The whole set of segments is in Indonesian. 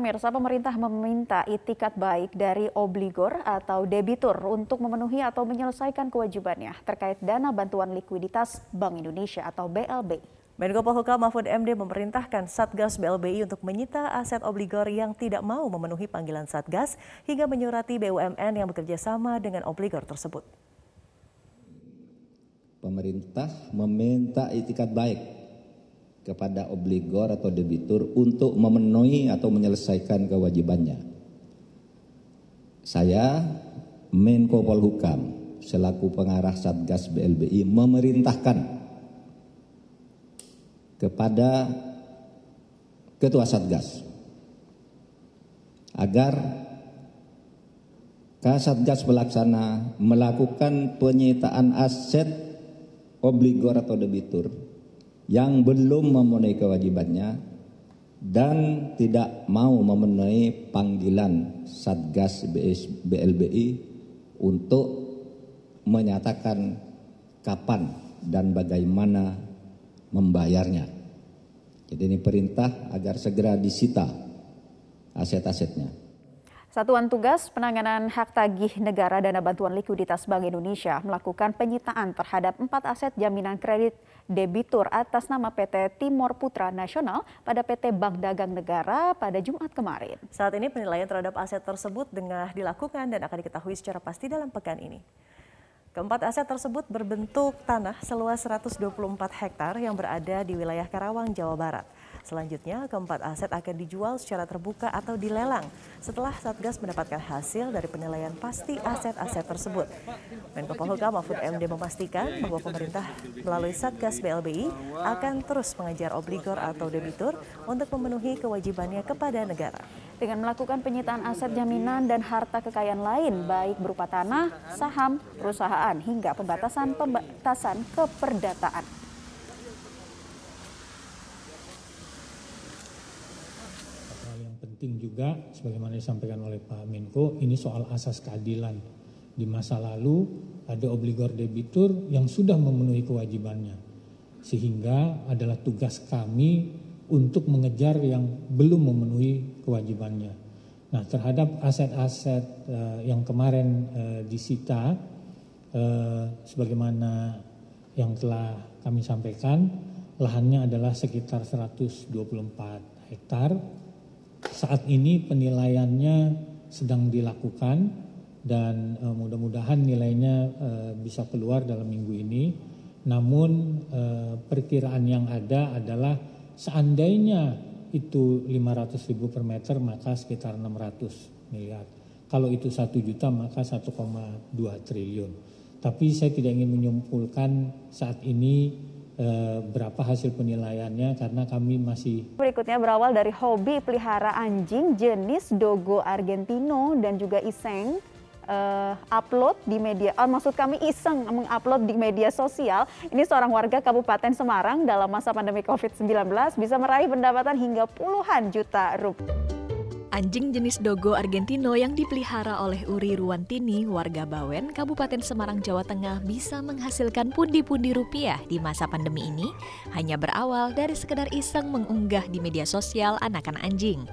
pemirsa, pemerintah meminta itikat baik dari obligor atau debitur untuk memenuhi atau menyelesaikan kewajibannya terkait dana bantuan likuiditas Bank Indonesia atau BLB. Menko Polhukam Mahfud MD memerintahkan Satgas BLBI untuk menyita aset obligor yang tidak mau memenuhi panggilan Satgas hingga menyurati BUMN yang bekerja sama dengan obligor tersebut. Pemerintah meminta itikat baik kepada obligor atau debitur untuk memenuhi atau menyelesaikan kewajibannya. Saya Menko Polhukam selaku pengarah Satgas BLBI memerintahkan kepada Ketua Satgas agar Kasatgas pelaksana melakukan penyitaan aset obligor atau debitur yang belum memenuhi kewajibannya dan tidak mau memenuhi panggilan Satgas BLBI untuk menyatakan kapan dan bagaimana membayarnya. Jadi ini perintah agar segera disita aset-asetnya. Satuan Tugas Penanganan Hak Tagih Negara Dana Bantuan Likuiditas Bank Indonesia melakukan penyitaan terhadap empat aset jaminan kredit debitur atas nama PT Timor Putra Nasional pada PT Bank Dagang Negara pada Jumat kemarin. Saat ini penilaian terhadap aset tersebut tengah dilakukan dan akan diketahui secara pasti dalam pekan ini. Keempat aset tersebut berbentuk tanah seluas 124 hektar yang berada di wilayah Karawang, Jawa Barat. Selanjutnya, keempat aset akan dijual secara terbuka atau dilelang setelah Satgas mendapatkan hasil dari penilaian pasti aset-aset tersebut. Menko Polhukam Mahfud MD memastikan bahwa pemerintah melalui Satgas BLBI akan terus mengejar obligor atau debitur untuk memenuhi kewajibannya kepada negara. Dengan melakukan penyitaan aset jaminan dan harta kekayaan lain, baik berupa tanah, saham, perusahaan, hingga pembatasan pembatasan keperdataan. Penting juga sebagaimana disampaikan oleh Pak Menko ini soal asas keadilan. Di masa lalu ada obligor debitur yang sudah memenuhi kewajibannya. Sehingga adalah tugas kami untuk mengejar yang belum memenuhi kewajibannya. Nah, terhadap aset-aset uh, yang kemarin uh, disita uh, sebagaimana yang telah kami sampaikan, lahannya adalah sekitar 124 hektar saat ini penilaiannya sedang dilakukan dan uh, mudah-mudahan nilainya uh, bisa keluar dalam minggu ini. Namun uh, perkiraan yang ada adalah seandainya itu 500 ribu per meter maka sekitar 600 miliar. Kalau itu satu juta maka 1,2 triliun. Tapi saya tidak ingin menyimpulkan saat ini berapa hasil penilaiannya karena kami masih berikutnya berawal dari hobi pelihara anjing jenis Dogo Argentino dan juga Iseng uh, upload di media, uh, maksud kami iseng mengupload di media sosial. Ini seorang warga Kabupaten Semarang dalam masa pandemi COVID-19 bisa meraih pendapatan hingga puluhan juta rupiah. Anjing jenis Dogo Argentino yang dipelihara oleh Uri Ruantini, warga Bawen, Kabupaten Semarang, Jawa Tengah bisa menghasilkan pundi-pundi rupiah di masa pandemi ini hanya berawal dari sekedar iseng mengunggah di media sosial anakan anjing.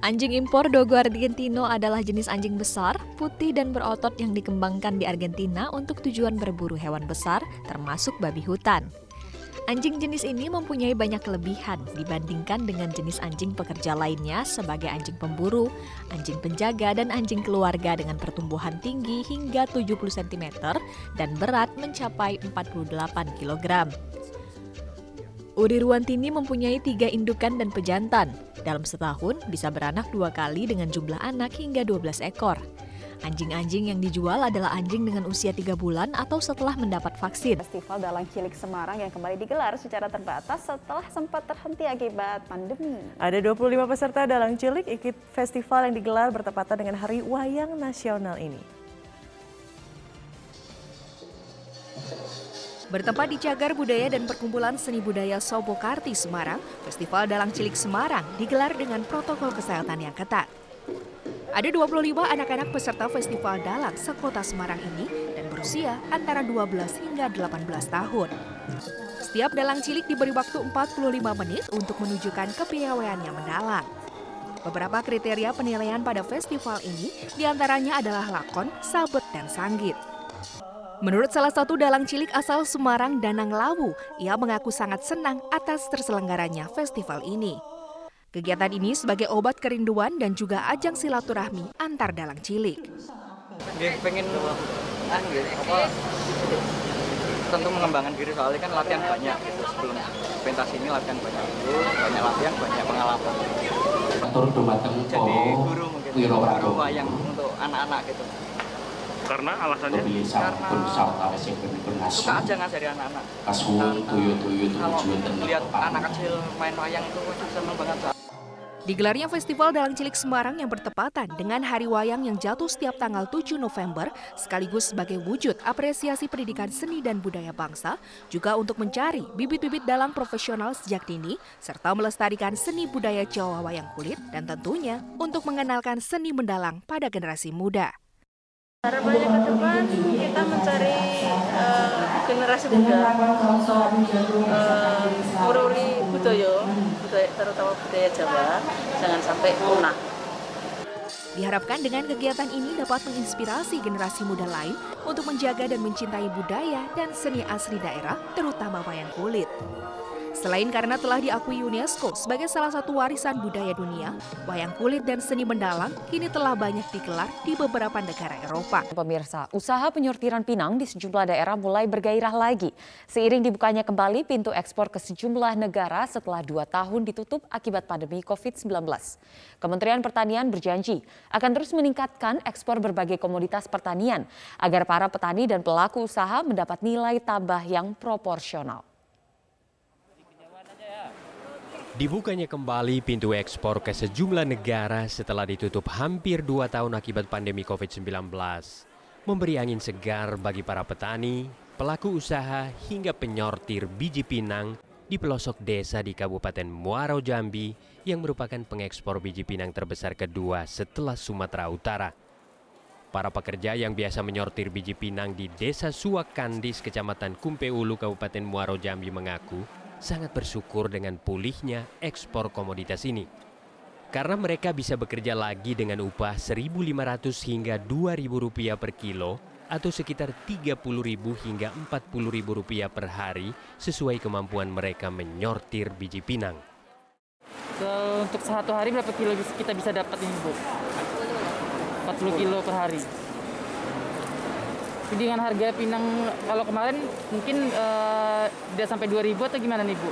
Anjing impor Dogo Argentino adalah jenis anjing besar, putih dan berotot yang dikembangkan di Argentina untuk tujuan berburu hewan besar, termasuk babi hutan. Anjing jenis ini mempunyai banyak kelebihan dibandingkan dengan jenis anjing pekerja lainnya sebagai anjing pemburu, anjing penjaga, dan anjing keluarga dengan pertumbuhan tinggi hingga 70 cm dan berat mencapai 48 kg. Uri Ruantini mempunyai tiga indukan dan pejantan. Dalam setahun bisa beranak dua kali dengan jumlah anak hingga 12 ekor. Anjing-anjing yang dijual adalah anjing dengan usia tiga bulan atau setelah mendapat vaksin. Festival Dalang Cilik Semarang yang kembali digelar secara terbatas setelah sempat terhenti akibat pandemi. Ada 25 peserta Dalang Cilik ikut festival yang digelar bertepatan dengan Hari Wayang Nasional ini. Bertempat di Cagar Budaya dan Perkumpulan Seni Budaya Sobokarti Semarang, Festival Dalang Cilik Semarang digelar dengan protokol kesehatan yang ketat. Ada 25 anak-anak peserta Festival Dalang sekota Semarang ini dan berusia antara 12 hingga 18 tahun. Setiap dalang cilik diberi waktu 45 menit untuk menunjukkan kepiawaiannya mendalang. Beberapa kriteria penilaian pada festival ini di antaranya adalah lakon, sabet, dan sanggit. Menurut salah satu dalang cilik asal Semarang, Danang Lawu, ia mengaku sangat senang atas terselenggaranya festival ini. Kegiatan ini sebagai obat kerinduan dan juga ajang silaturahmi antar dalang cilik. Dia pengen ah, gitu, apa, tentu mengembangkan diri soalnya kan latihan banyak gitu. Sebelum pentas ini latihan banyak dulu banyak latihan banyak pengalaman. Jadi guru mungkin guru wayang untuk anak-anak gitu. Karena alasannya? Karena suka aja ngajari anak-anak. Kalau lihat anak kecil main wayang itu seneng banget Digelarnya Festival Dalang Cilik Semarang yang bertepatan dengan Hari Wayang yang jatuh setiap tanggal 7 November sekaligus sebagai wujud apresiasi pendidikan seni dan budaya bangsa juga untuk mencari bibit-bibit dalang profesional sejak dini serta melestarikan seni budaya Jawa wayang kulit dan tentunya untuk mengenalkan seni mendalang pada generasi muda. Harapannya ke depan kita mencari uh, generasi muda, uh, budaya terutama budaya Jawa, jangan sampai punah. Diharapkan dengan kegiatan ini dapat menginspirasi generasi muda lain untuk menjaga dan mencintai budaya dan seni asli daerah, terutama wayang kulit. Selain karena telah diakui UNESCO sebagai salah satu warisan budaya dunia, wayang kulit dan seni mendalang kini telah banyak digelar di beberapa negara Eropa. Pemirsa, usaha penyortiran pinang di sejumlah daerah mulai bergairah lagi. Seiring dibukanya kembali pintu ekspor ke sejumlah negara setelah dua tahun ditutup akibat pandemi COVID-19. Kementerian Pertanian berjanji akan terus meningkatkan ekspor berbagai komoditas pertanian agar para petani dan pelaku usaha mendapat nilai tambah yang proporsional. Dibukanya kembali pintu ekspor ke sejumlah negara setelah ditutup hampir dua tahun akibat pandemi COVID-19. Memberi angin segar bagi para petani, pelaku usaha hingga penyortir biji pinang di pelosok desa di Kabupaten Muaro Jambi yang merupakan pengekspor biji pinang terbesar kedua setelah Sumatera Utara. Para pekerja yang biasa menyortir biji pinang di Desa Suakandis, Kecamatan Kumpeulu, Kabupaten Muaro Jambi mengaku sangat bersyukur dengan pulihnya ekspor komoditas ini. Karena mereka bisa bekerja lagi dengan upah 1.500 hingga 2.000 rupiah per kilo atau sekitar 30.000 hingga 40.000 rupiah per hari sesuai kemampuan mereka menyortir biji pinang. Untuk satu hari berapa kilo kita bisa dapat ini Bu? 40 kilo per hari dengan harga pinang kalau kemarin mungkin uh, udah sampai 2000 atau gimana nih Bu?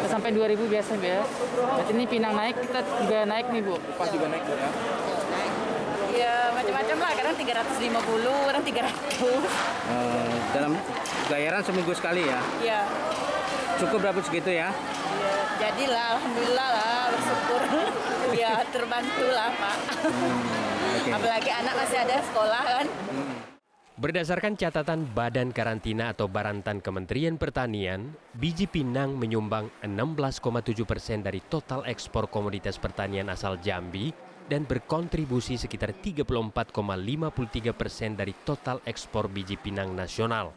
Udah sampai 2000 biasa ya. Berarti ini pinang naik kita juga naik nih Bu. Pas juga naik ya. Ya macam-macam lah, kadang 350, kadang 300. Uh, dalam gayaran seminggu sekali ya? Iya. Cukup berapa segitu ya? Iya, jadilah alhamdulillah lah, bersyukur. ya terbantu lah Pak. Hmm, okay. Apalagi anak masih ada sekolah kan. Hmm. Berdasarkan catatan Badan Karantina atau Barantan Kementerian Pertanian, biji pinang menyumbang 16,7 persen dari total ekspor komoditas pertanian asal Jambi dan berkontribusi sekitar 34,53 persen dari total ekspor biji pinang nasional.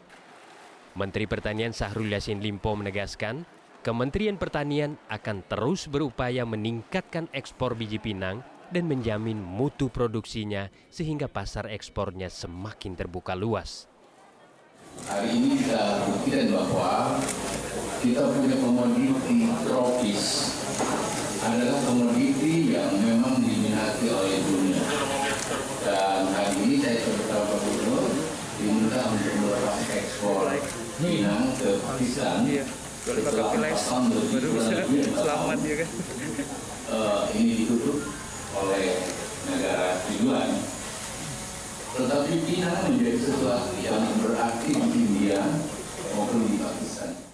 Menteri Pertanian Sahrul Yassin Limpo menegaskan, Kementerian Pertanian akan terus berupaya meningkatkan ekspor biji pinang dan menjamin mutu produksinya sehingga pasar ekspornya semakin terbuka luas. Hari ini kita buktikan bahwa kita punya komoditi tropis adalah komoditi yang memang diminati oleh dunia. Dan hari ini saya sebagai Bapak Gubernur diminta untuk melepas ekspor Minang ke Pakistan setelah tahun 2020 selamat ya kan. Uh, ini ditutup oleh negara tujuan. Tetapi China menjadi sesuatu yang berarti di India maupun di Pakistan.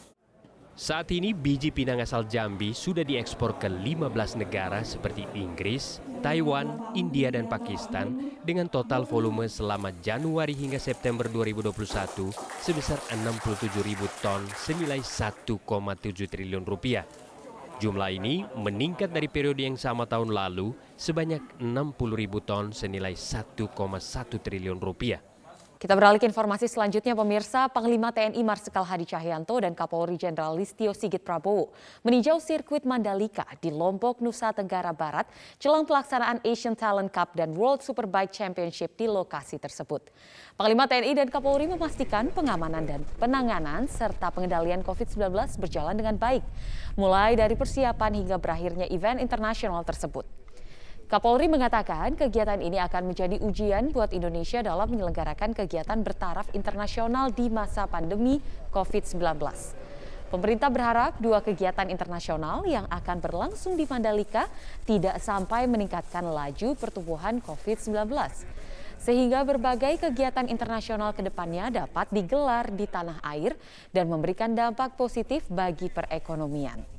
Saat ini biji pinang asal Jambi sudah diekspor ke 15 negara seperti Inggris, Taiwan, India, dan Pakistan dengan total volume selama Januari hingga September 2021 sebesar 67 ribu ton senilai 1,7 triliun rupiah. Jumlah ini meningkat dari periode yang sama tahun lalu sebanyak 60 ribu ton senilai 1,1 triliun rupiah. Kita beralih ke informasi selanjutnya, pemirsa Panglima TNI Marsikal Hadi Cahyanto dan Kapolri Jenderal Listio Sigit Prabowo meninjau sirkuit Mandalika di Lombok, Nusa Tenggara Barat jelang pelaksanaan Asian Talent Cup dan World Superbike Championship di lokasi tersebut. Panglima TNI dan Kapolri memastikan pengamanan dan penanganan serta pengendalian COVID-19 berjalan dengan baik, mulai dari persiapan hingga berakhirnya event internasional tersebut. Kapolri mengatakan kegiatan ini akan menjadi ujian buat Indonesia dalam menyelenggarakan kegiatan bertaraf internasional di masa pandemi COVID-19. Pemerintah berharap dua kegiatan internasional yang akan berlangsung di Mandalika tidak sampai meningkatkan laju pertumbuhan COVID-19 sehingga berbagai kegiatan internasional ke depannya dapat digelar di tanah air dan memberikan dampak positif bagi perekonomian.